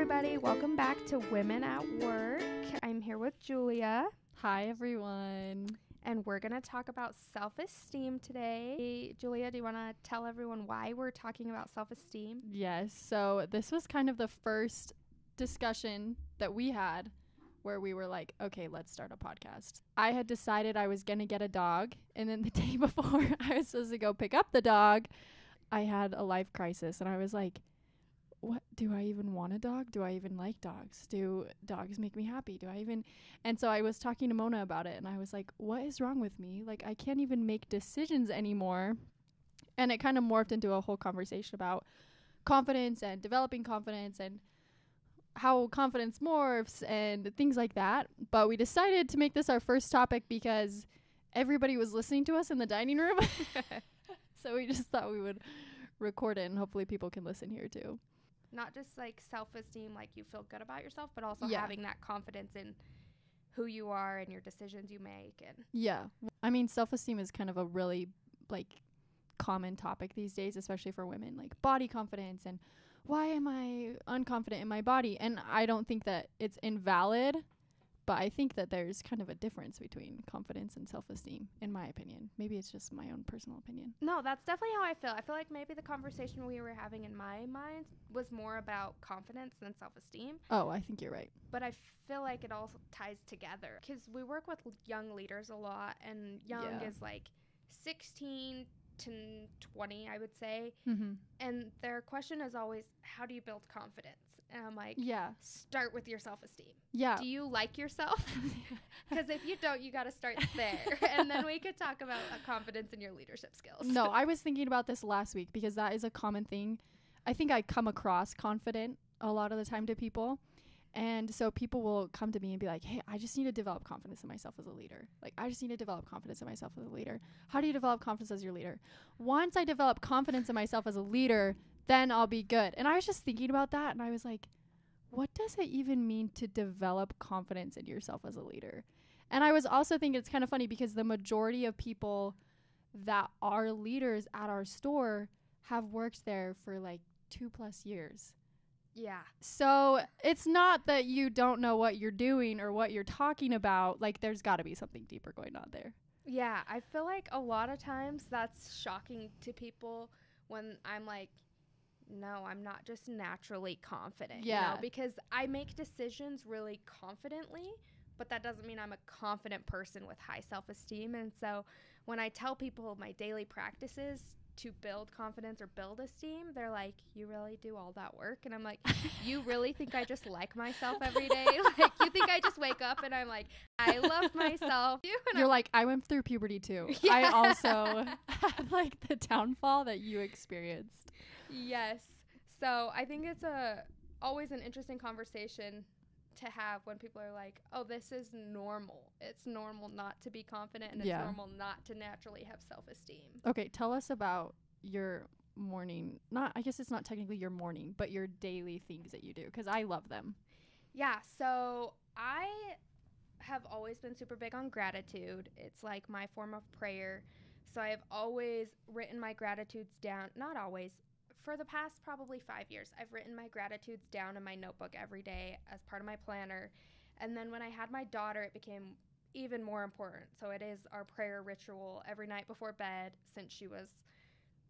everybody. Welcome back to Women at Work. I'm here with Julia, Hi, everyone. and we're going to talk about self esteem today. Julia, do you want to tell everyone why we're talking about self esteem? Yes, so this was kind of the first discussion that we had where we were like, okay, let's start a podcast. I had decided I was going to get a dog, and then the day before I was supposed to go pick up the dog, I had a life crisis, and I was like, what do I even want a dog? Do I even like dogs? Do dogs make me happy? Do I even And so I was talking to Mona about it and I was like, what is wrong with me? Like I can't even make decisions anymore. And it kind of morphed into a whole conversation about confidence and developing confidence and how confidence morphs and things like that. But we decided to make this our first topic because everybody was listening to us in the dining room. so we just thought we would record it and hopefully people can listen here too. Not just like self esteem, like you feel good about yourself, but also Yeah. having that confidence in who you are and your decisions you make. And Yeah. I mean, self esteem is kind of a really like common topic these days, especially for women, like body confidence and why am I unconfident in my body? And I don't think that it's invalid, but I think that there's kind of a difference between confidence and self esteem, in my opinion. Maybe it's just my own personal opinion. no, that's definitely how I feel. I feel like maybe the conversation we were having in my mind was more about confidence than self esteem. Oh, I think you're right. but I feel like it all ties together because we work with l- young leaders a lot, and young Yeah. is like 16 to 20, I would say. Mm-hmm. And their question is always, How do you build confidence? And I'm like, Yeah. Start with your self esteem. Yeah. Do you like yourself? Because if you don't, you got to start there. and then we could talk about uh, confidence in your leadership skills. no, I was thinking about this last week because that is a common thing. I think I come across confident a lot of the time to people. And so people will come to me and be like, "Hey, I just need to develop confidence in myself as a leader. Like I just need to develop confidence in myself as a leader. How do you develop confidence as your leader? Once I develop confidence in myself as a leader, then I'll be good." And I was just thinking about that and I was like, "What does it even mean to develop confidence in yourself as a leader?" And I was also thinking it's kind of funny because the majority of people that are leaders at our store have worked there for like 2 plus years. Yeah. So it's not that you don't know what you're doing or what you're talking about. Like there's got to be something deeper going on there. Yeah, I feel like a lot of times that's shocking to people when I'm like, no, I'm not just naturally confident. You Yeah. know, because I make decisions really confidently, but that doesn't mean I'm a confident person with high self esteem. And so when I tell people my daily practices to build confidence or build esteem, they're like, You really do all that work? And I'm like, You really think I just like myself every day? like, you think I just wake up and I'm like, I love myself? And You're like I went through puberty too. I also had like the downfall that you experienced. Yes. So I think it's a always an interesting conversation to have when people are like, "Oh, this is normal. It's normal not to be confident, and it's normal not to naturally have self-esteem." Okay, tell us about your morning. Not I guess it's not technically your morning, but your daily things that you do cuz I love them. Yeah. So I have always been super big on gratitude. It's like my form of prayer. So I have always written my gratitudes down. Not always. For the past probably five years, I've written my gratitudes down in my notebook every day as part of my planner. And then when I had my daughter, it became even more important. So it is our prayer ritual every night before bed since she was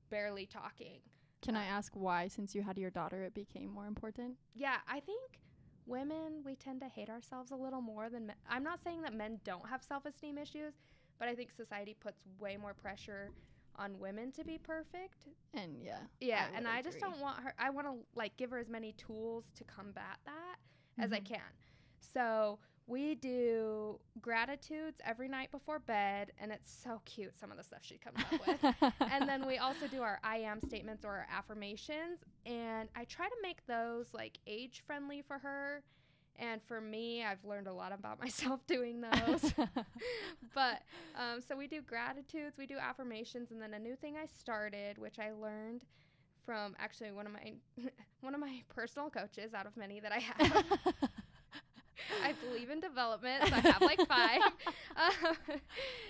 barely talking. Can I Uh, ask why since you had your daughter it became more important? Yeah, I think women we tend to hate ourselves a little more than men. I'm not saying that men don't have self-esteem issues, but I think society puts way more pressure on women to be perfect. And yeah. Yeah, would and I just don't want her I want to like give her as many tools to combat that as I Mhm. can. So, we do gratitudes every night before bed and it's so cute some of the stuff she comes up with and then we also do our I am statements or affirmations. And I try to make those like age friendly for her. And for me, I've learned a lot about myself doing those. but um, so we do gratitudes, we do affirmations, and then a new thing I started, which I learned from actually one of my one of my personal coaches out of many that I have. I believe in development, so I have like five. Uh,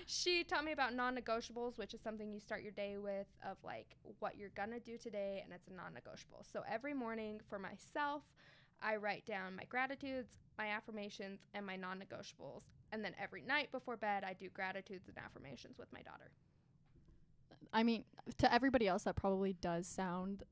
she taught me about non negotiables, which is something you start your day with of like what you're gonna do today, and it's a non negotiable. So every morning for myself, I write down my gratitudes, my affirmations, and my non negotiables. And then every night before bed, I do gratitudes and affirmations with my daughter. I mean, to everybody else, that probably does sound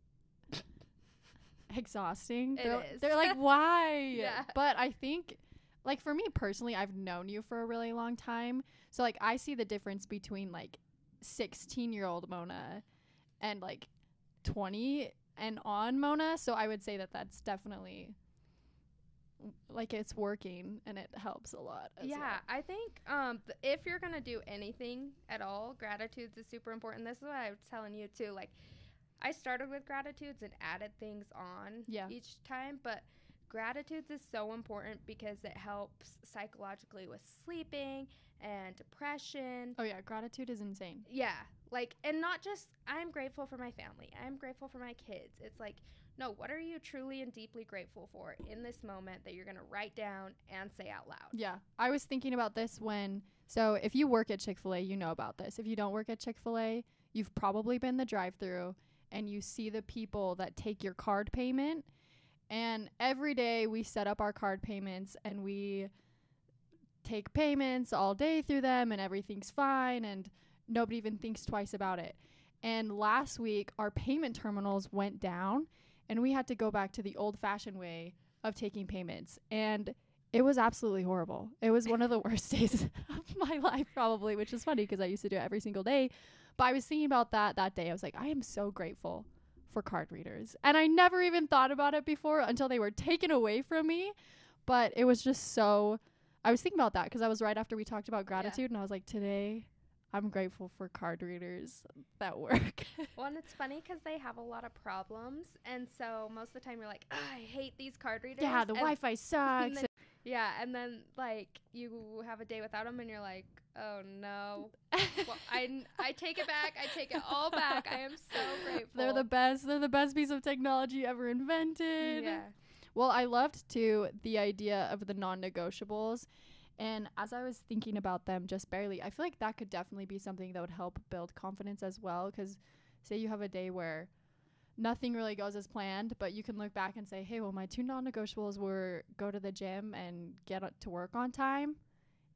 exhausting. It they're, is. they're like, why? Yeah. But I think, like, for me personally, I've known you for a really long time. So, like, I see the difference between, like, 16 year old Mona and, like, 20 and on Mona. So, I would say that that's definitely. Like it's working and it helps a lot. as yeah, well. I think um, th- if you're gonna do anything at all, gratitudes is super important. This is what I was telling you too. Like, I started with gratitudes and added things on Yeah. each time, but gratitudes is so important because it helps psychologically with sleeping and depression. Oh yeah, gratitude is insane. Yeah, like, and not just I'm grateful for my family. I'm grateful for my kids. It's like, no, what are you truly and deeply grateful for in this moment that you're gonna write down and say out loud? Yeah. I was thinking about this when so if you work at Chick-fil-A, you know about this. If you don't work at Chick-fil-A, you've probably been the drive-through and you see the people that take your card payment and every day we set up our card payments and we take payments all day through them and everything's fine and nobody even thinks twice about it. And last week our payment terminals went down and we had to go back to the old-fashioned way of taking payments. And it was absolutely horrible. It was one of the worst days of my life, probably, which is funny because I used to do it every single day. But I was thinking about that that day. I was like, I am so grateful for card readers. And I never even thought about it before until they were taken away from me. But it was just so. I was thinking about that because I was right after we talked about gratitude, and I was like, today, I'm grateful for card readers that work. Well, and it's funny because they have a lot of problems, and so most of the time you're like, "Ah, I hate these card readers. yeah, the Wi-Fi sucks. then- Yeah, and then like you have a day without them, and you're like, oh no. well, I I take it back. I take it all back. I am so grateful. They're the best. They're the best piece of technology ever invented. yeah. Well, I loved too the idea of the non-negotiables. And as I was thinking about them just barely, I feel like that could definitely be something that would help build confidence as well cuz say you have a day where nothing really goes as planned, but you can look back and say, "Hey, well my two non-negotiables were go to the gym and get to work on time."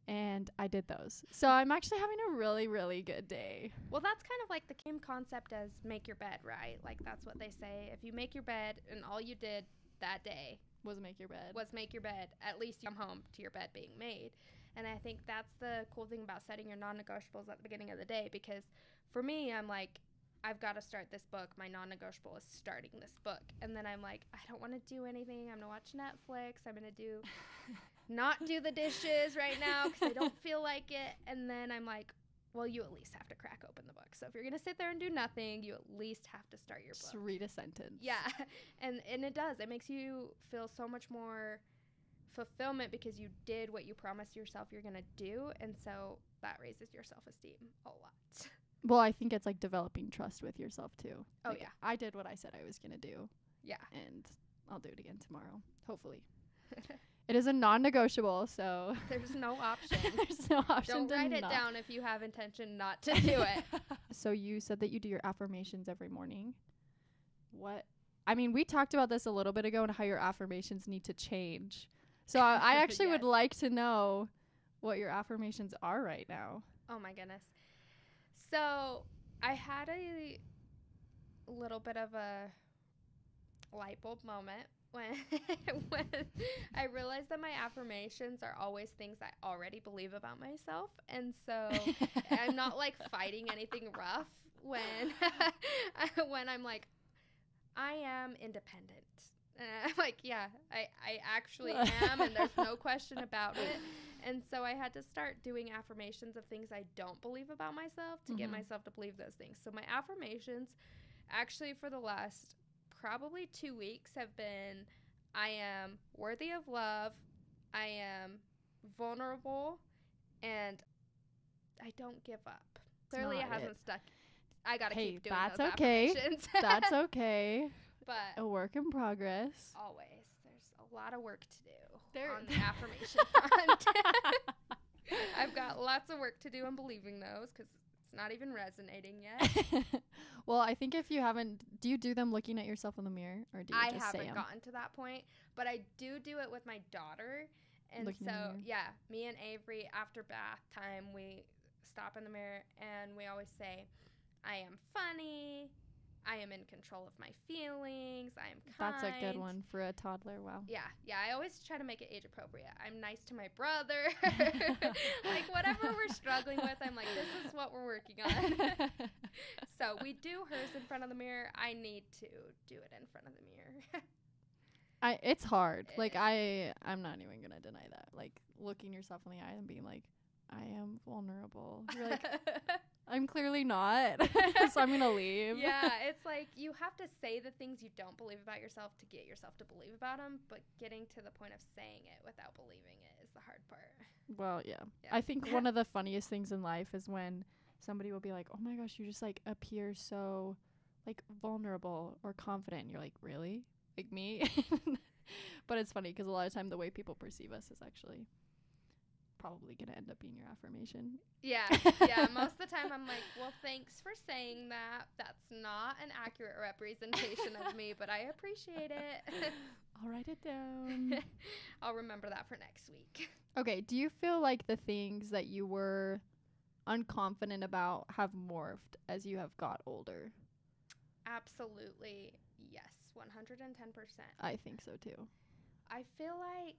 And I did those. So I'm actually having a really really good day. Well, that's kind of like the same concept as make your bed, right? Like that's what they say. If you make your bed and all you did that day Was make your bed. was make your bed, at least you come home to your bed being made. And I think that's the cool thing about setting your non negotiables at the beginning of the day because for me, I'm like, I've got to start this book. My non negotiable is starting this book. And then I'm like, I don't want to do anything. I'm going to watch Netflix. I'm going to do, not do the dishes right now because I don't feel like it. And then I'm like, well, you at least have to crack open the book. So if you're going to sit there and do nothing, you at least have to start your book. Just read a sentence. Yeah, and and it does. It makes you feel so much more fulfillment because you did what you promised yourself you're gonna do, and so that raises your self esteem a lot. Well, I think it's like developing trust with yourself too. Oh, Like, yeah. I did what I said I was going to do, Yeah. and I'll do it again tomorrow, hopefully. It is a non-negotiable, so There's no option. there's no option Don't to write it not. down if you have intention not to do it. so you said that you do your affirmations every morning. What? I mean, we talked about this a little bit ago and how your affirmations need to change. So I, I actually would like to know what your affirmations are right now. Oh my goodness. So I had a little bit of a light bulb moment when when I realized that my affirmations are always things I already believe about myself, and so I'm not like fighting anything rough when when I'm like I am independent. And I'm like, yeah, I, I actually am, and there's no question about it. And so I had to start doing affirmations of things I don't believe about myself to get Mhm. myself to believe those things. So my affirmations, actually, for the last probably two weeks, have been I am worthy of love, I am vulnerable, and I don't give up. Clearly, it not it. hasn't stuck. I gotta Hey, keep doing that's those okay. affirmations. That's okay. but A work in progress. always, there's a lot of work to do There- on the affirmation front. I've got lots of work to do in believing those because it's not even resonating yet. well, I think if you haven't, do you do them looking at yourself in the mirror, or do you I just say I haven't 'em? gotten to that point, but I do do it with my daughter. And Looking so, yeah, me and Avery after bath time, we stop in the mirror and we always say, "I am funny. I am in control of my feelings. I am kind." That's a good one for a toddler. Wow. Yeah, yeah. I always try to make it age appropriate. I'm nice to my brother. like whatever we're struggling with, I'm like, this is what we're working on. so we do hers in front of the mirror. I need to do it in front of the mirror. I it's hard. It like is. I I'm not even gonna deny that. Like looking yourself in the eye and being like, I am vulnerable. You're like, I'm clearly not. so I'm gonna leave. yeah, it's like you have to say the things you don't believe about yourself to get yourself to believe about them, but getting to the point of saying it without believing it is the hard part. Well, yeah. Yeah. I think one of the funniest things in life is when somebody will be like, "Oh my gosh, you just like appear so like vulnerable or confident." And you're like, "Really? Like me?" but it's funny 'cause a lot of time the way people perceive us is actually probably going to end up being your affirmation. Yeah, yeah. Most of the time, I'm like, well, thanks for saying that. That's not an accurate representation of me, but I appreciate it. I'll write it down. I'll remember that for next week. okay, do you feel like the things that you were unconfident about have morphed as you have got older? Absolutely, yes, 110%. I think so too. I feel like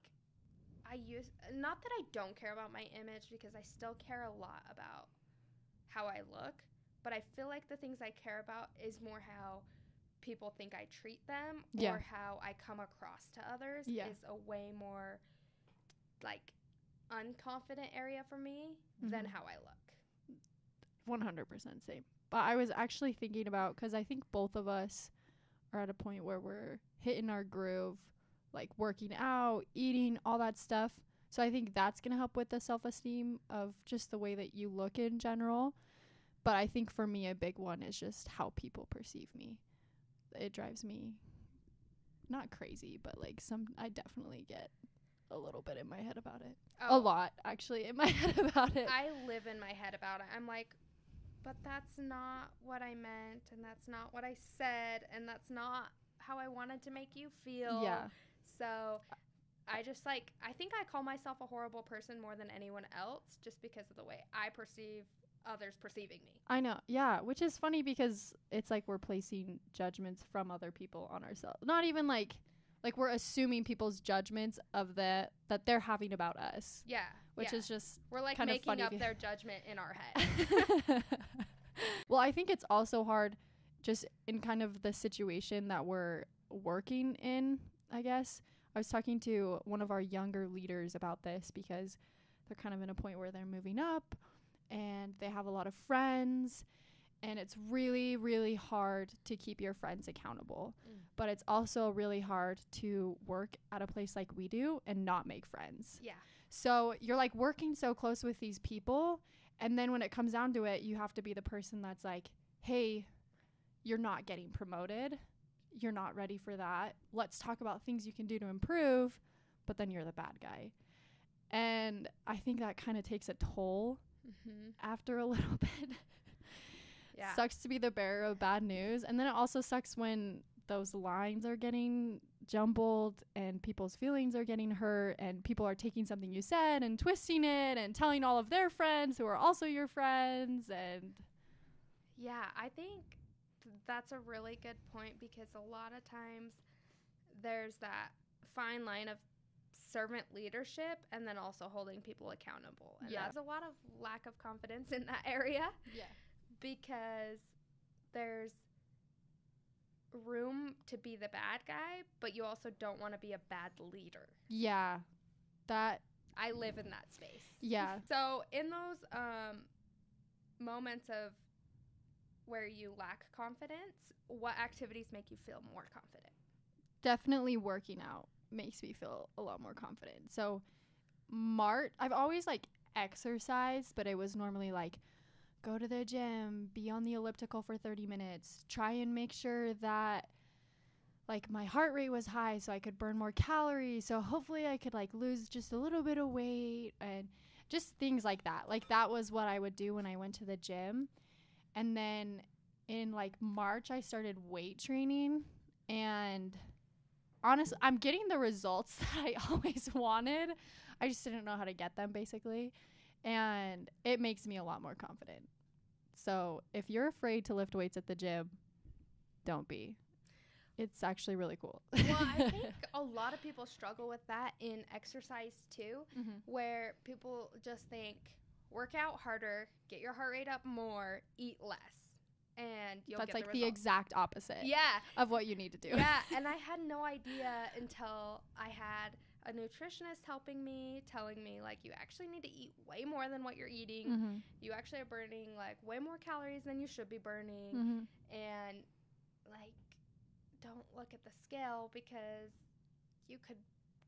I use not that I don't care about my image because I still care a lot about how I look, but I feel like the things I care about is more how people think I treat them Yeah. or how I come across to others Yeah. is a way more like unconfident area for me than Mhm. how I look. 100% same. But I was actually thinking about because I think both of us are at a point where we're hitting our groove, like working out, eating, all that stuff. So I think that's going to help with the self esteem of just the way that you look in general. But I think for me, a big one is just how people perceive me. It drives me not crazy, but like some, I definitely get a little bit in my head about it. A Oh, lot, actually, in my head about it. I live in my head about it. I'm like, but that's not what I meant, and that's not what I said, and that's not how I wanted to make you feel. yeah. So I just like, I think I call myself a horrible person more than anyone else just because of the way I perceive others perceiving me. I know. Yeah, which is funny because it's like we're placing judgments from other people on ourselves. Not even like like we're assuming people's judgments of the that they're having about us, Yeah. which yeah. is just We're like kind making up their judgment in our head. Well, I think it's also hard just in kind of the situation that we're working in, I guess. I was talking to one of our younger leaders about this because they're kind of in a point where they're moving up and they have a lot of friends and it's really really hard to keep your friends accountable. Mm. But it's also really hard to work at a place like we do and not make friends. yeah. So you're like working so close with these people. And then when it comes down to it, you have to be the person that's like, hey, you're not getting promoted. You're not ready for that. Let's talk about things you can do to improve. But then you're the bad guy. And I think that kind of takes a toll Mm-hmm. after a little bit. Yeah. Sucks to be the bearer of bad news. And then it also sucks when those lines are getting jumbled and people's feelings are getting hurt and people are taking something you said and twisting it and telling all of their friends who are also your friends and Yeah, I think th- that's a really good point because a lot of times there's that fine line of servant leadership and then also holding people accountable. And Yeah. there's a lot of lack of confidence in that area yeah. because there's room to be the bad guy, but you also don't want to be a bad leader. Yeah. That I live in that space. yeah. So in those um, moments of where you lack confidence, what activities make you feel more confident? definitely working out makes me feel a lot more confident. So Mart, I've always like exercised, but it was normally like go to the gym, be on the elliptical for 30 minutes, try and make sure that like my heart rate was high so I could burn more calories. So hopefully I could like lose just a little bit of weight and just things like that. Like that was what I would do when I went to the gym. And then in like March I started weight training and honestly I'm getting the results that I always wanted. I just didn't know how to get them basically. And it makes me a lot more confident. So, if you're afraid to lift weights at the gym, don't be. It's actually really cool. well, I think a lot of people struggle with that in exercise too, Mhm. where people just think work out harder, get your heart rate up more, eat less, and you'll That's get like the, the, exact opposite yeah, of what you need to do. yeah, and I had no idea until I had a nutritionist helping me, telling me like you actually need to eat way more than what you're eating. Mhm. You actually are burning like way more calories than you should be burning, Mhm. and like don't look at the scale because you could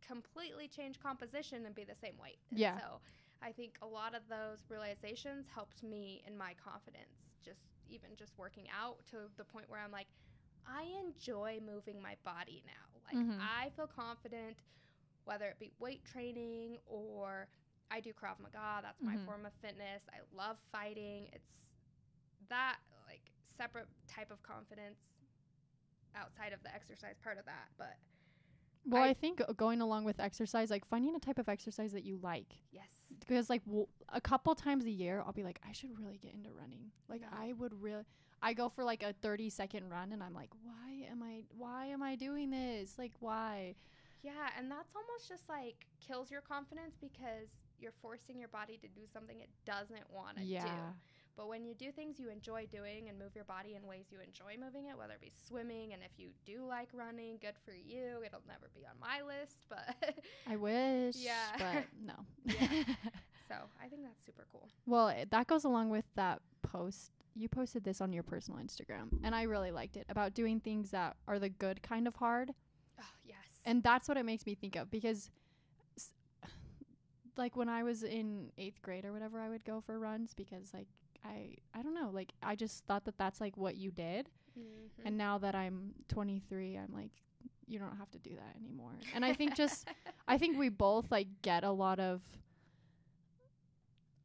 completely change composition and be the same weight. And Yeah. So I think a lot of those realizations helped me in my confidence. Just even just working out to the point where I'm like, I enjoy moving my body now. Like Mhm. I feel confident, whether it be weight training or I do Krav Maga. That's my Mhm. form of fitness. I love fighting. It's that like separate type of confidence outside of the exercise part of that. But Well, I- I, think uh, going along with exercise, like finding a type of exercise that you like, yes, because like w- a couple times a year, I'll be like, I should really get into running. Like Yeah. I would really. I go for like a 30 second run and I'm like, why am I why am I doing this? Like why? yeah, and that's almost just like kills your confidence because you're forcing your body to do something it doesn't want to do. But when you do things you enjoy doing and move your body in ways you enjoy moving it, whether it be swimming, and if you do like running, good for you. It'll never be on my list, but I wish. Yeah. But no. Yeah. so I think that's super cool. well, it- that goes along with that post. You posted this on your personal Instagram, and I really liked it about doing things that are the good kind of hard. Oh, yes. And that's what it makes me think of because, like, when I was in eighth grade or whatever, I would go for runs because, like, I I don't know, like, I just thought that that's like what you did. Mhm. And now that I'm 23, I'm like, you don't have to do that anymore. And I think just I think we both like get a lot of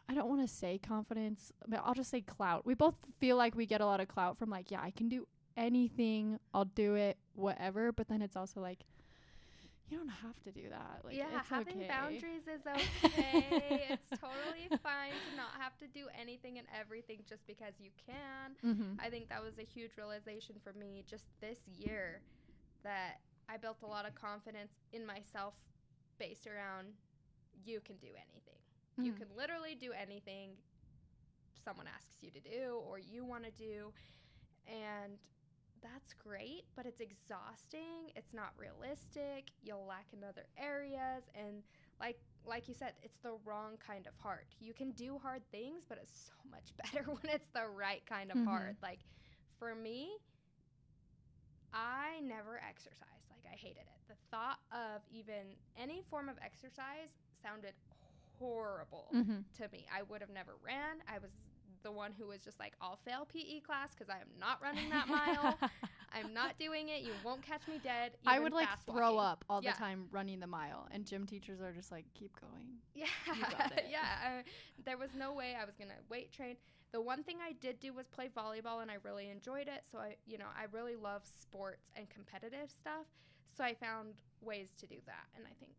I don't want to say confidence, but I'll just say clout. We both feel like we get a lot of clout from like, yeah, I can do anything. I'll do it, whatever. But then it's also like, you don't have to do that. Like, yeah, having okay. boundaries is okay. it's totally fine to not have to do anything and everything just because you can. Mm-hmm. I think that was a huge realization for me just this year that I built a lot of confidence in myself based around you can do anything. You Mhm. can literally do anything someone asks you to do or you want to do. And that's great, but it's exhausting. It's not realistic. You'll lack in other areas and like like you said, it's the wrong kind of hard. You can do hard things, but it's so much better when it's the right kind of Mhm. hard. Like for me, I never exercised. Like I hated it. The thought of even any form of exercise sounded horrible Mm-hmm. to me. I would have never ran. I was the one who was just like, I'll fail PE class because I am not running that mile. I'm not doing it. You won't catch me dead. I would like throw walking." up all Yeah. the time running the mile, and gym teachers are just like, keep going. Yeah, got it. yeah. I, there was no way I was gonna weight train. The one thing I did do was play volleyball, and I really enjoyed it. So I, you know, I really love sports and competitive stuff. So I found ways to do that, and I think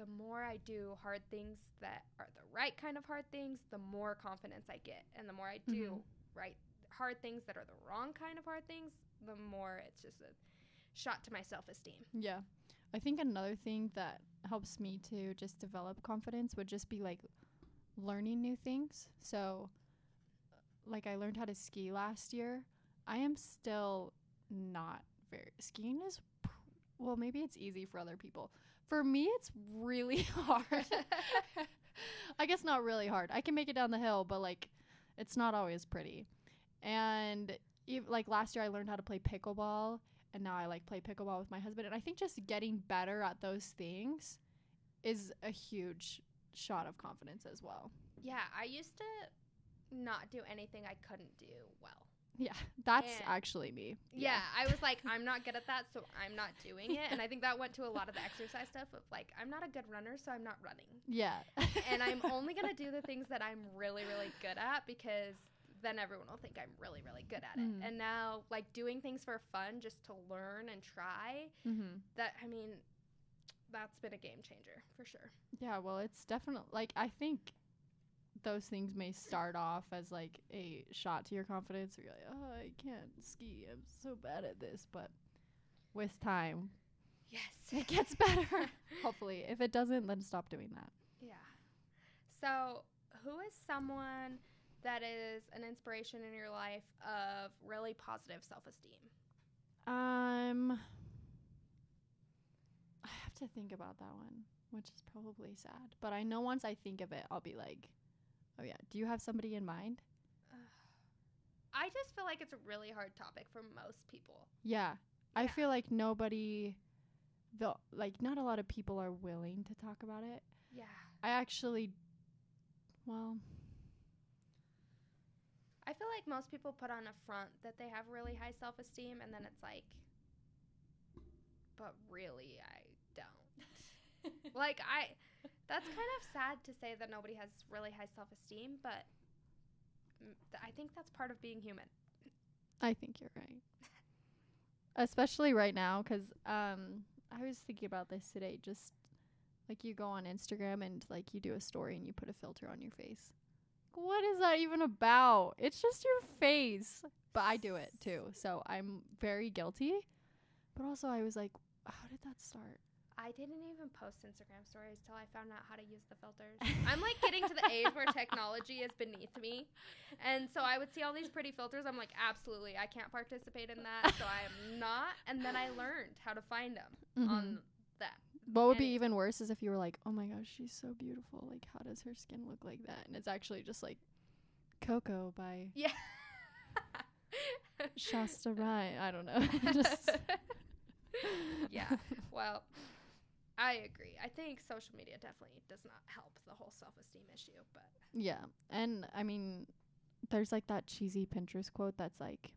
the more I do hard things that are the right kind of hard things, the more confidence I get, and the more I do Mhm. right hard things that are the wrong kind of hard things, the more it's just a shot to my self esteem. Yeah. I think another thing that helps me to just develop confidence would just be like learning new things. So, like, I learned how to ski last year. I am still not very. Skiing is, pr- well, maybe it's easy for other people. For me, it's really hard. I guess not really hard. I can make it down the hill, but like, it's not always pretty. And ev- like last year, I learned how to play pickleball and now I like play pickleball with my husband. And I think just getting better at those things is a huge shot of confidence as well. Yeah, I used to not do anything I couldn't do well. Yeah, that's And- actually me. Yeah. I was like, I'm not good at that, so I'm not doing it. And I think that went to a lot of the exercise stuff of like, I'm not a good runner, so I'm not running. Yeah. and I'm only gonna do the things that I'm really, really good at because then everyone will think I'm really, really good at it. Mhm. And now, like doing things for fun, just to learn and try. mm-hmm. That I mean, that's been a game changer for sure. Yeah, well, it's definitely like I think those things may start off as like a shot to your confidence. Where you're like, oh, I can't ski. I'm so bad at this. But with time, Yes. it gets better. Hopefully, if it doesn't, then stop doing that. Yeah. So, who is someone that is an inspiration in your life of really positive self-esteem? Um, I have to think about that one, which is probably sad. But I know once I think of it, I'll be like, oh yeah. Do you have somebody in mind? I just feel like it's a really hard topic for most people. Yeah. I feel like nobody the like not a lot of people are willing to talk about it. Yeah. I actually well, I feel like most people put on a front that they have really high self-esteem and then it's like but really I don't. like I that's kind of sad to say that nobody has really high self-esteem, but mm, I think that's part of being human. I think you're right. Especially right now cuz um I was thinking about this today just like you go on Instagram and like you do a story and you put a filter on your face. What is that even about? It's just your face. But I do it too. So I'm very guilty. But also I was like, how did that start? I didn't even post Instagram stories till I found out how to use the filters. I'm like getting to the age where technology is beneath me. And so I would see all these pretty filters. I'm like, absolutely, I can't participate in that. So I am not. And then I learned how to find them Mhm. on that. What would be even worse is if you were like, "Oh my gosh, she's so beautiful. Like, how does her skin look like that?" And it's actually just like Coco by Yeah. Shasta Rhimes. I don't know. just yeah. Well, I agree. I think social media definitely does not help the whole self esteem issue, but yeah, and I mean, there's like that cheesy Pinterest quote that's like,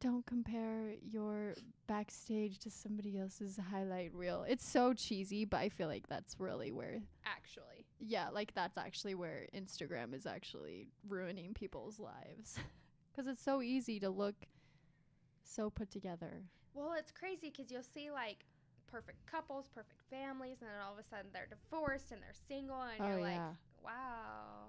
"Don't compare your backstage to somebody else's highlight reel." It's so cheesy, but I feel like that's really where actually, yeah, like that's actually where Instagram is actually ruining people's lives cuz it's so easy to look so put together. Well, it's crazy because you'll see like perfect couples, perfect families, and then all of a sudden they're divorced and they're single, and Oh, you're like, yeah. wow.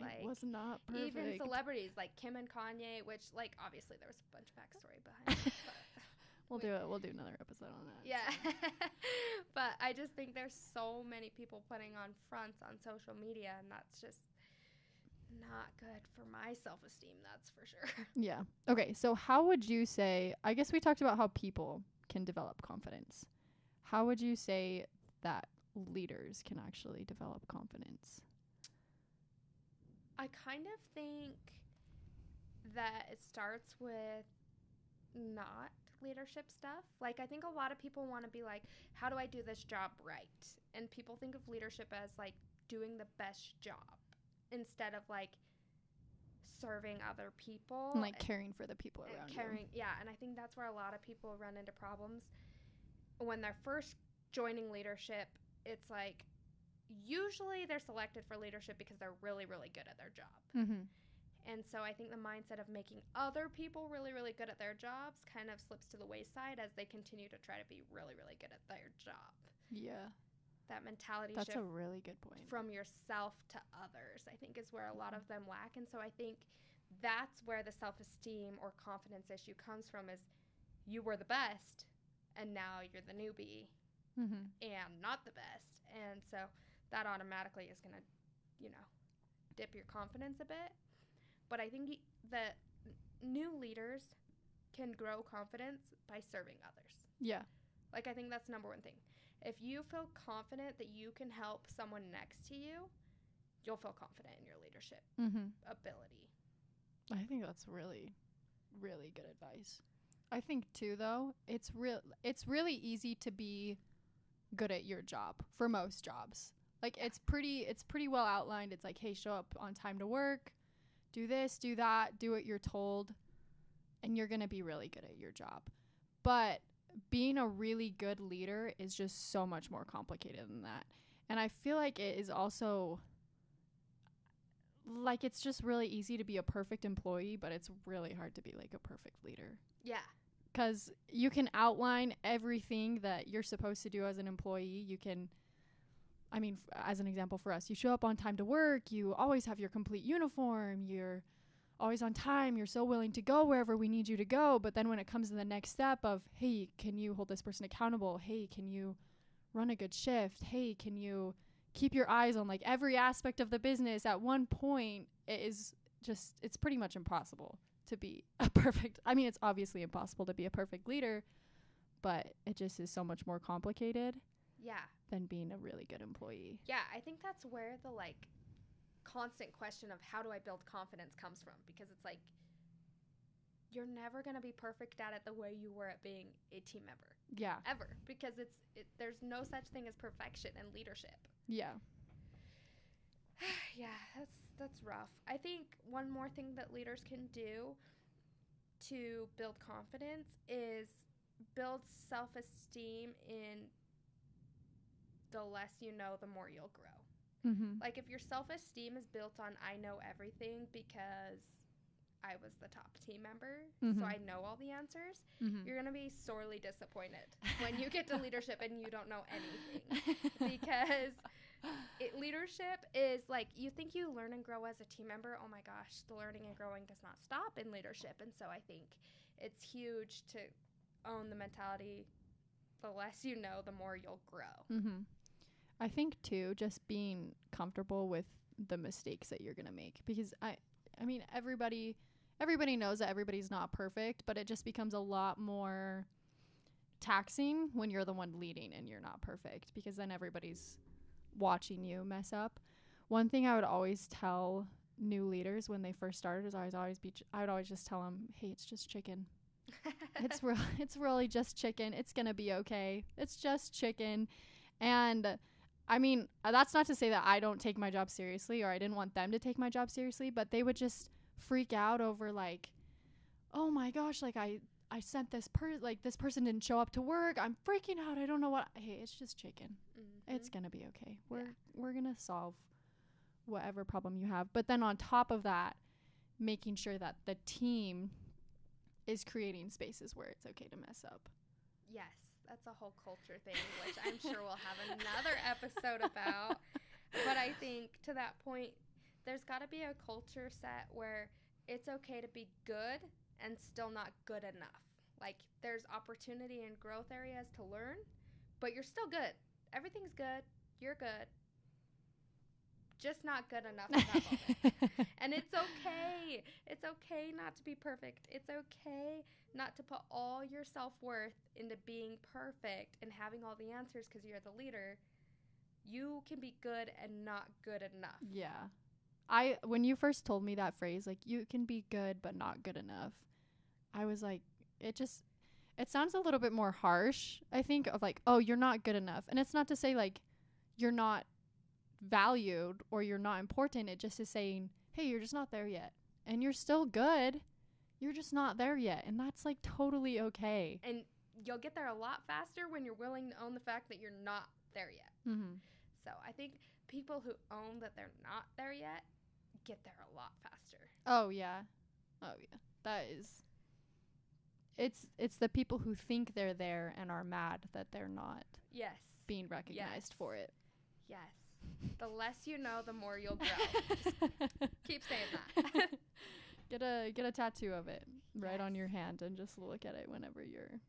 Like, it was not perfect. Even celebrities like Kim and Kanye, which like obviously there was a bunch of backstory behind it, we'll do it. We'll do another episode on that. yeah. but I just think there's so many people putting on fronts on social media, and that's just not good for my self esteem. That's for sure. Yeah. Okay. So, how would you say? I guess we talked about how people can develop confidence. How would you say that leaders can actually develop confidence? I kind of think that it starts with not leadership stuff. Like, I think a lot of people want to be like, how do I do this job right? And people think of leadership as like doing the best job instead of like serving other people. And like caring for the people around caring yeah and i think that's where a lot of people run into problems when they're first joining leadership it's like usually they're selected for leadership because they're really really good at their job. Mm-hmm. and so i think the mindset of making other people really really good at their jobs kind of slips to the wayside as they continue to try to be really really good at their job Yeah. That mentality That's shift a really good point. from yourself to others, I think is where a lot of them lack. And so I think that's where the self esteem or confidence issue comes from is you were the best and now you're the newbie mm-hmm. and not the best. And so that automatically is going to, you know, dip your confidence a bit. But I think that new leaders can grow confidence by serving others. Yeah. Like, I think that's number one thing. If you feel confident that you can help someone next to you, you'll feel confident in your leadership Mm-hmm. ability. I think that's really, really good advice. I think too, though, it's real. It's really easy to be good at your job for most jobs. Like it's pretty, it's pretty well outlined. It's like, hey, show up on time to work, do this, do that, do what you're told, and you're going to be really good at your job. But being a really good leader is just so much more complicated than that. And I feel like it is also like it's just really easy to be a perfect employee, but it's really hard to be like a perfect leader. Yeah. Cuz you can outline everything that you're supposed to do as an employee. You can I mean, f- as an example for us, you show up on time to work, you always have your complete uniform, you're always on time, you're so willing to go wherever we need you to go, but then when it comes to the next step of, "Hey, can you hold this person accountable? Hey, can you run a good shift? Hey, can you keep your eyes on like every aspect of the business at one point it is just it's pretty much impossible to be a perfect I mean it's obviously impossible to be a perfect leader but it just is so much more complicated Yeah. than being a really good employee. Yeah, I think that's where the like constant question of how do I build confidence comes from because it's like you're never going to be perfect at it the way you were at being a team member Yeah. ever because it's it, there's no such thing as perfection in leadership. Yeah. yeah, that's that's rough. I think one more thing that leaders can do to build confidence is build self-esteem in the less you know, the more you'll grow. Mhm. Like if your self-esteem is built on I know everything because I was the top team member, Mhm. so I know all the answers, Mhm. you're going to be sorely disappointed when you get to leadership and you don't know anything because it, leadership is like you think you learn and grow as a team member. Oh my gosh, the learning and growing does not stop in leadership. And so I think it's huge to own the mentality the less you know, the more you'll grow. Mhm. I think too just being comfortable with the mistakes that you're going to make because I I mean everybody everybody knows that everybody's not perfect, but it just becomes a lot more taxing when you're the one leading and you're not perfect because then everybody's watching you mess up. One thing I would always tell new leaders when they first started is I was always be ch- I would always just tell them, "Hey, it's just chicken. it's real it's really just chicken. It's going to be okay. It's just chicken." And I mean, uh, that's not to say that I don't take my job seriously or I didn't want them to take my job seriously, but they would just freak out over like, "Oh my gosh, like I I sent this per like this person didn't show up to work. I'm freaking out. I don't know what. Hey, it's just chicken. It's Mhm. going to be okay. We're Yeah. we're going to solve whatever problem you have. But then on top of that, making sure that the team is creating spaces where it's okay to mess up. Yes, that's a whole culture thing, which I'm sure we'll have another episode about. But I think to that point, there's got to be a culture set where it's okay to be good and still not good enough. Like there's opportunity and growth areas to learn, but you're still good. Everything's good. You're good. Just not good enough at that moment. And it's okay. It's okay not to be perfect. It's okay not to put all your self worth into being perfect and having all the answers because you're the leader. You can be good and not good enough. Yeah. I when you first told me that phrase like you can be good but not good enough. I was like it just it sounds a little bit more harsh. I think of like oh you're not good enough. And it's not to say like you're not valued or you're not important. It just is saying hey you're just not there yet. And you're still good. You're just not there yet. And that's like totally okay. And you'll get there a lot faster when you're willing to own the fact that you're not there yet. Mhm. So I think people who own that they're not there yet get there a lot faster. Oh yeah. Oh yeah. That is it's it's the people who think they're there and are mad that they're not Yes. being recognized Yes. for it. Yes. The less you know, the more you'll grow. Keep saying that. get a get a tattoo of it right on your hand and just look at it whenever you're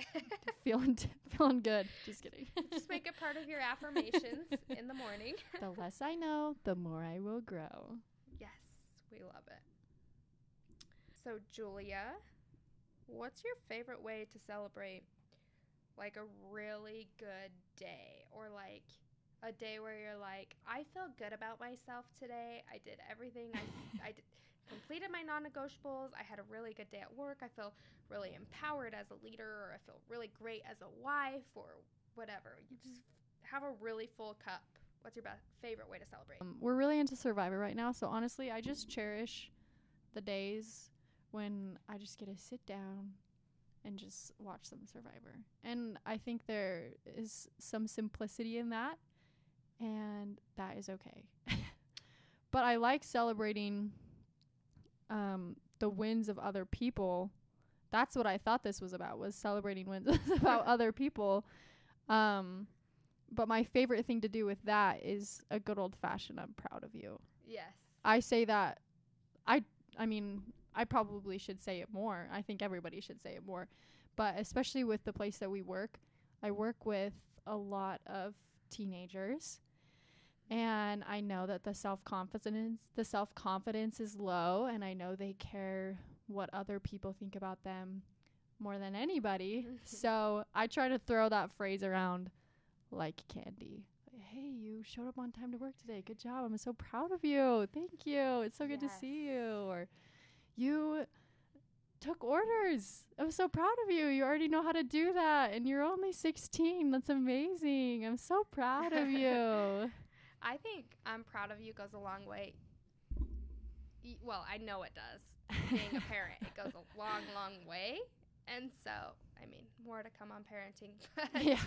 feeling t- feeling good. Just kidding. Just make it part of your affirmations in the morning. the less I know, the more I will grow. Yes, we love it. So, Julia, what's your favorite way to celebrate like a really good day or like a day where you're like, I feel good about myself today. I did everything. I, did, completed my non negotiables. I had a really good day at work. I feel really empowered as a leader, or I feel really great as a wife, or whatever. You just have a really full cup What's your best favorite way to celebrate? Um, we're really into Survivor right now, so honestly, I just cherish the days when I just get to sit down and just watch some Survivor. And I think there is some simplicity in that, and that is okay. but I like celebrating um, the wins of other people. That's what I thought this was about was celebrating wins about other people. Um, but my favorite thing to do with that is a good old fashioned I'm proud of you. Yes. I say that I I mean, I probably should say it more. I think everybody should say it more. But especially with the place that we work, I work with a lot of teenagers and I know that the self-confidence the self-confidence is low and I know they care what other people think about them more than anybody. so, I try to throw that phrase around like candy. Hey, you showed up on time to work today. Good job. I'm so proud of you. Thank you. It's so good to see you. Or you took orders. I'm so proud of you. You already know how to do that and you're only 16. That's amazing. I'm so proud of you. I think I'm proud of you goes a long way. Well, I know it does. Being a parent, it goes a long, long way. And so, I mean, more to come on parenting. But Yeah.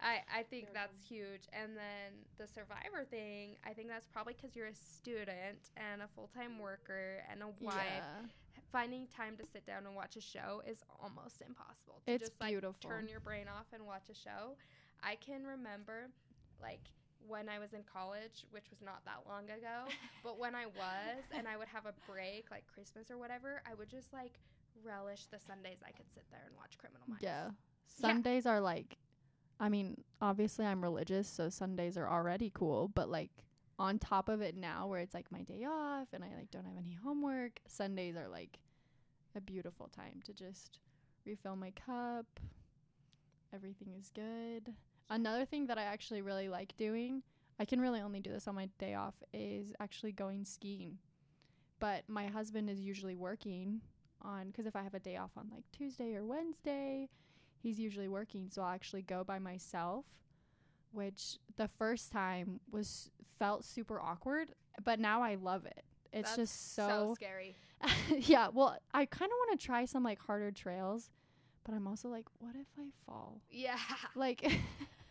I, I think that's huge. And then the survivor thing, I think that's probably because you're a student and a full time worker and a wife. Yeah. Finding time to sit down and watch a show is almost impossible. To It's just like beautiful. turn your brain off and watch a show. I can remember like when I was in college, which was not that long ago, but when I was and I would have a break like Christmas or whatever, I would just like relish the Sundays I could sit there and watch Criminal Minds. Yeah. Sundays are like I mean, obviously I'm religious, so Sundays are already cool, but like on top of it now where it's like my day off and I like don't have any homework, Sundays are like a beautiful time to just refill my cup. Everything is good. Another thing that I actually really like doing, I can really only do this on my day off, is actually going skiing. But my husband is usually working on because if I have a day off on like Tuesday or Wednesday, he's usually working, so I'll actually go by myself, which the first time was felt super awkward, but now I love it. It's That's just so so, scary. yeah. Well, I kind of want to try some like harder trails, but I'm also like, what if I fall? Yeah. Like,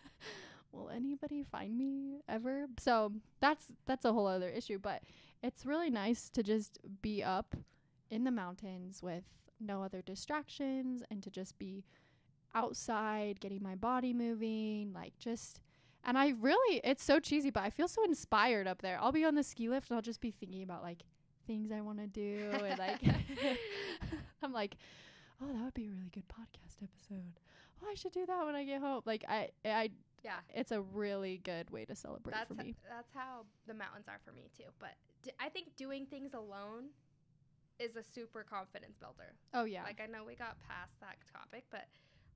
will anybody find me ever? So that's that's a whole other issue. But it's really nice to just be up in the mountains with no other distractions and to just be outside, getting my body moving, like just. And I really, it's so cheesy, but I feel so inspired up there. I'll be on the ski lift and I'll just be thinking about like things I want to do. And like, I'm like, oh, that would be a really good podcast episode. Oh, I should do that when I get home. Like, I, I, Yeah. it's a really good way to celebrate That's for h- me. that's how the mountains are for me too. But d- I think doing things alone is a super confidence builder. Oh yeah, Like I know we got past that topic, but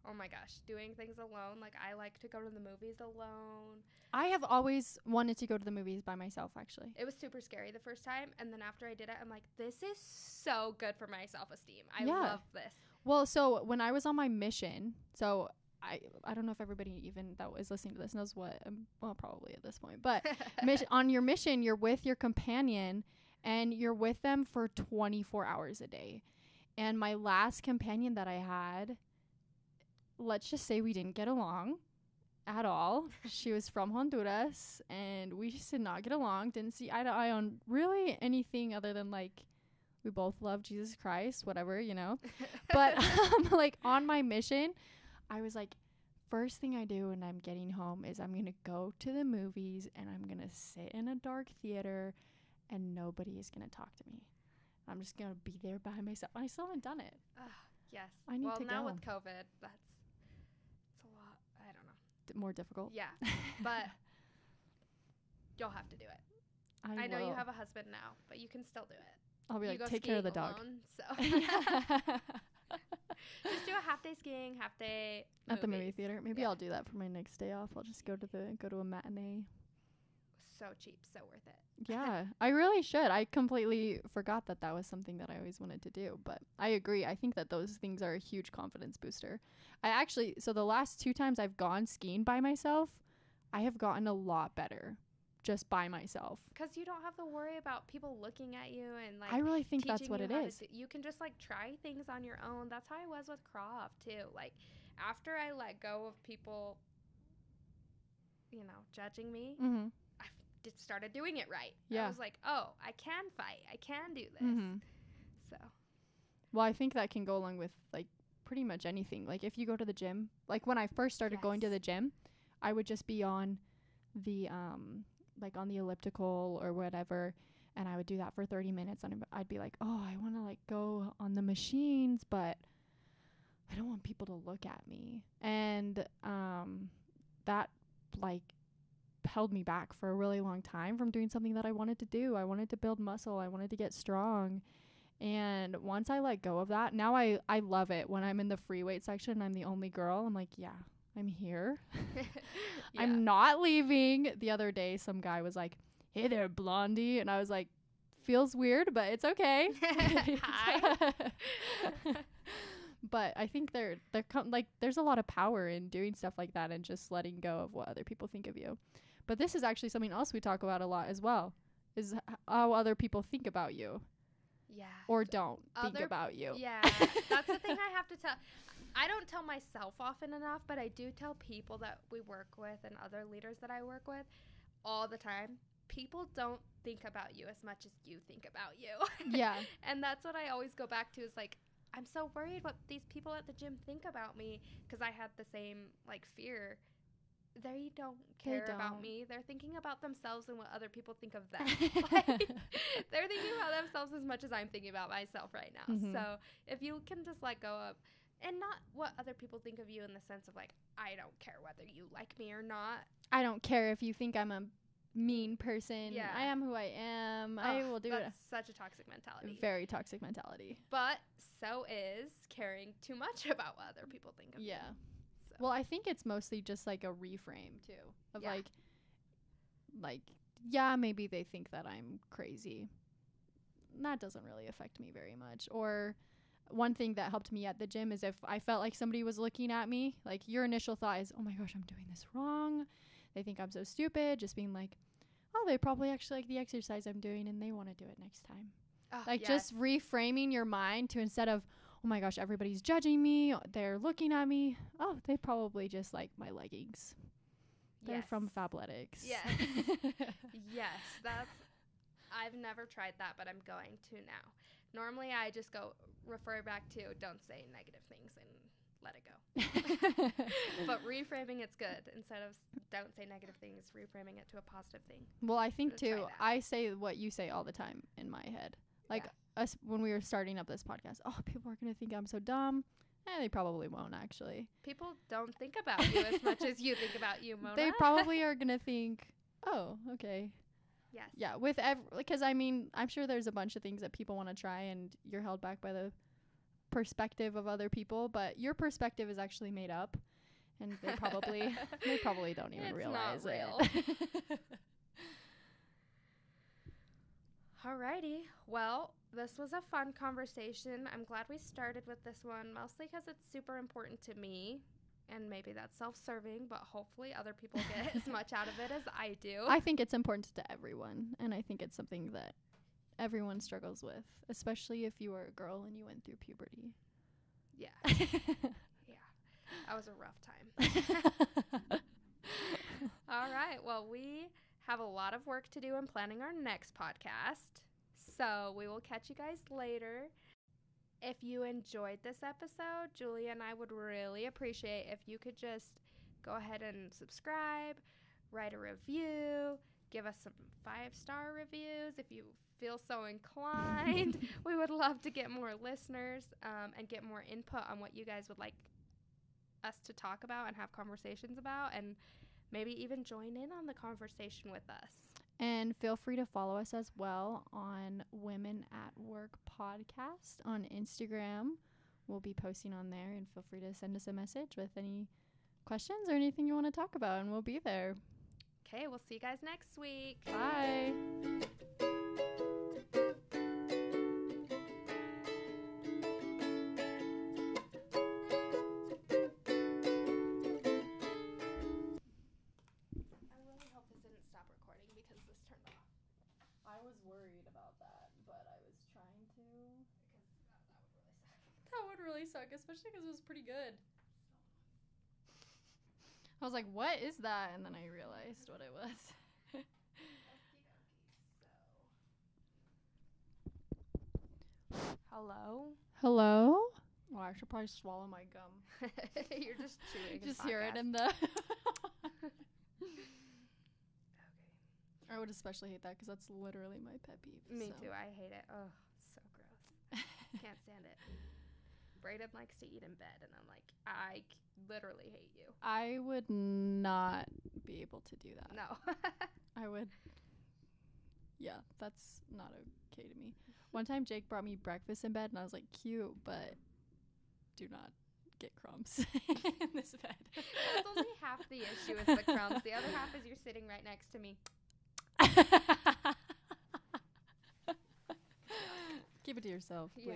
oh my gosh, doing things alone. Like I like to go to the movies alone. I have always wanted to go to the movies by myself. Actually, It was super scary the first time, and then after I did it, I'm like, this is so good for my self esteem. I Yeah. love this. Well, so when I was on my mission, so I I don't know if everybody even that was listening to this knows what um, well probably at this point, but mission, on your mission you're with your companion and you're with them for 24 hours a day. And my last companion that I had, let's just say we didn't get along at all. she was from Honduras and we just did not get along, didn't see eye to eye on really anything other than like we both love Jesus Christ, whatever, you know but um, like on my mission, I was like, first thing I do when I'm getting home is I'm gonna go to the movies and I'm gonna sit in a dark theater, and nobody is gonna talk to me. I'm just gonna be there by myself. I still haven't done it. Ugh, yes. I need well, to now go. with COVID, that's it's a lot. I don't know. D- more difficult. Yeah, but you'll have to do it. I, I, know you have a husband now, but you can still do it. I'll be you like, take care of the dog. alone, so just do a half day skiing, half day At the movie movies. theater. Maybe Yeah. I'll do that for my next day off. I'll just go to the go to a matinee. So cheap, so worth it. Yeah, I really should. I completely forgot that that was something that I always wanted to do, but I agree. I think that those things are a huge confidence booster. I actually, so the last two times I've gone skiing by myself, I have gotten a lot better. just by myself. Because you don't have to worry about people looking at you and like I really think that's what it is. do- you can just like try things on your own. That's how I was with Croft too. Like after I let go of people, you know, judging me, Mm-hmm. I f- did, started doing it right. Yeah. I was like, oh, I can fight. I can do this. Mm-hmm. So Well, I think that can go along with like pretty much anything. Like if you go to the gym, like when I first started going to the gym, I would just be on the um like on the elliptical or whatever and I would do that for 30 minutes and I'd be like, "Oh, I want to like go on the machines, but I don't want people to look at me." And um that like held me back for a really long time from doing something that I wanted to do. I wanted to build muscle, I wanted to get strong. And once I let go of that, now I I love it when I'm in the free weight section and I'm the only girl. I'm like, yeah, I'm here. yeah. I'm not leaving. The other day some guy was like, "Hey there, blondie." And I was like, "Feels weird, but it's okay." Hi. but I think there there com- like there's a lot of power in doing stuff like that and just letting go of what other people think of you. But this is actually something else we talk about a lot as well. Is h- how other people think about you yeah. or don't think about you. Yeah, that's the thing I have to tell. I don't tell myself often enough, but I do tell people that we work with and other leaders that I work with all the time. People don't think about you as much as you think about you. Yeah. and that's what I always go back to is like, I'm so worried what these people at the gym think about me because I had the same like fear. They don't care about don't. me. They're thinking about themselves and what other people think of them. like, they're thinking about themselves as much as I'm thinking about myself right now. Mhm. So if you can just let go of, and not what other people think of you in the sense of like, I don't care whether you like me or not. I don't care if you think I'm a mean person. Yeah. I am who I am. I will do that's such a toxic mentality. Very toxic mentality. but so is caring too much about what other people think of you. Yeah. Well, I think it's mostly just like a reframe too of Yeah. like like yeah, maybe they think that I'm crazy. That doesn't really affect me very much. Or one thing that helped me at the gym is if I felt like somebody was looking at me, like your initial thought is, "Oh my gosh, I'm doing this wrong." They think I'm so stupid, just being like, "Oh, they probably actually like the exercise I'm doing and they want to do it next time." Oh, like yes. just reframing your mind to instead of oh my gosh everybody's judging me they're looking at me oh they probably just like my leggings they're from fabletics Yes. yes, that's. I've never tried that, but I'm going to now. Normally, I just go refer back to don't say negative things and let it go. but reframing it's good instead of don't say negative things. Reframing it to a positive thing. well i think too i say what you say all the time in my head like us when we were starting up this podcast oh people are gonna think i'm so dumb eh, they probably won't actually People don't think about you as much as you think about you, Mona. they probably are gonna think oh okay yes. Yeah, with every because I mean, I'm sure there's a bunch of things that people want to try, and you're held back by the perspective of other people. But your perspective is actually made up, and they probably they probably don't even It's not realize real. it. Alrighty. Well, this was a fun conversation. I'm glad we started with this one, mostly because it's super important to me. And maybe that's self serving, but hopefully other people get as much out of it as I do. I think it's important to everyone, and I think it's something that everyone struggles with, especially if you were a girl and you went through puberty. yeah. Yeah. That was a rough time. All right. Well, we have a lot of work to do in planning our next podcast. So we will catch you guys later. If you enjoyed this episode, Julia and I would really appreciate if you could just go ahead and subscribe, write a review, give us some five star reviews if you feel so inclined. we would love to get more listeners um, and get more input on what you guys would like us to talk about and have conversations about, and maybe even join in on the conversation with us. And feel free to follow us as well on Women at Work podcast on Instagram. We'll be posting on there and feel free to send us a message with any questions or anything you want to talk about and we'll be there. Okay, we'll see you guys next week. Bye. Suck, especially because it was pretty good. I was like, what is that? And then I realized what it was. Hello. Hello? Well, I should probably swallow my gum. You're just chewing. Just hear it in the. I would especially hate that because that's literally my pet peeve. Me so. too. I hate it. Oh, so gross. Can't stand it. Brayden likes to eat in bed, and I'm like, I literally hate you. I would not be able to do that. No. I would. Yeah, that's not okay to me. One time Jake brought me breakfast in bed and I was like, cute, but do not get crumbs in this bed. That's only half the issue is the crumbs. The other half is you're sitting right next to me. Keep it to yourself, please. Yeah.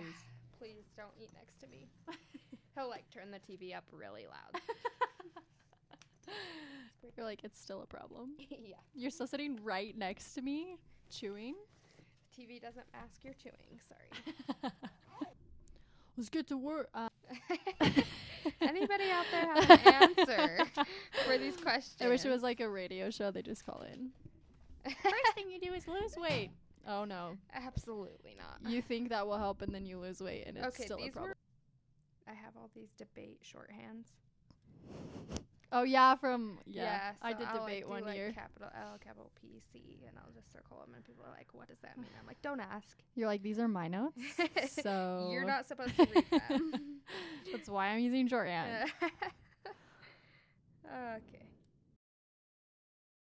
Please don't eat next to me. He'll like turn the TV up really loud. You're like, it's still a problem. yeah. You're still sitting right next to me, chewing. TV doesn't mask you're chewing. Sorry. Let's get to work. Uh, Anybody out there have an answer for these questions? I wish it was like a radio show. They just call in. First thing you do is lose weight. Oh no. Absolutely not. You think that will help and then you lose weight and it's okay, still a problem. were. I have all these debate shorthands. Oh yeah, from yeah. I so did I'll, like, debate do, one like, year. Capital L, capital P, C, and I'll just circle them, and people are like, "What does that mean?" I'm like, "Don't ask. You're like these are my notes, so You're not supposed to read them." That's why I'm using shorthand. okay.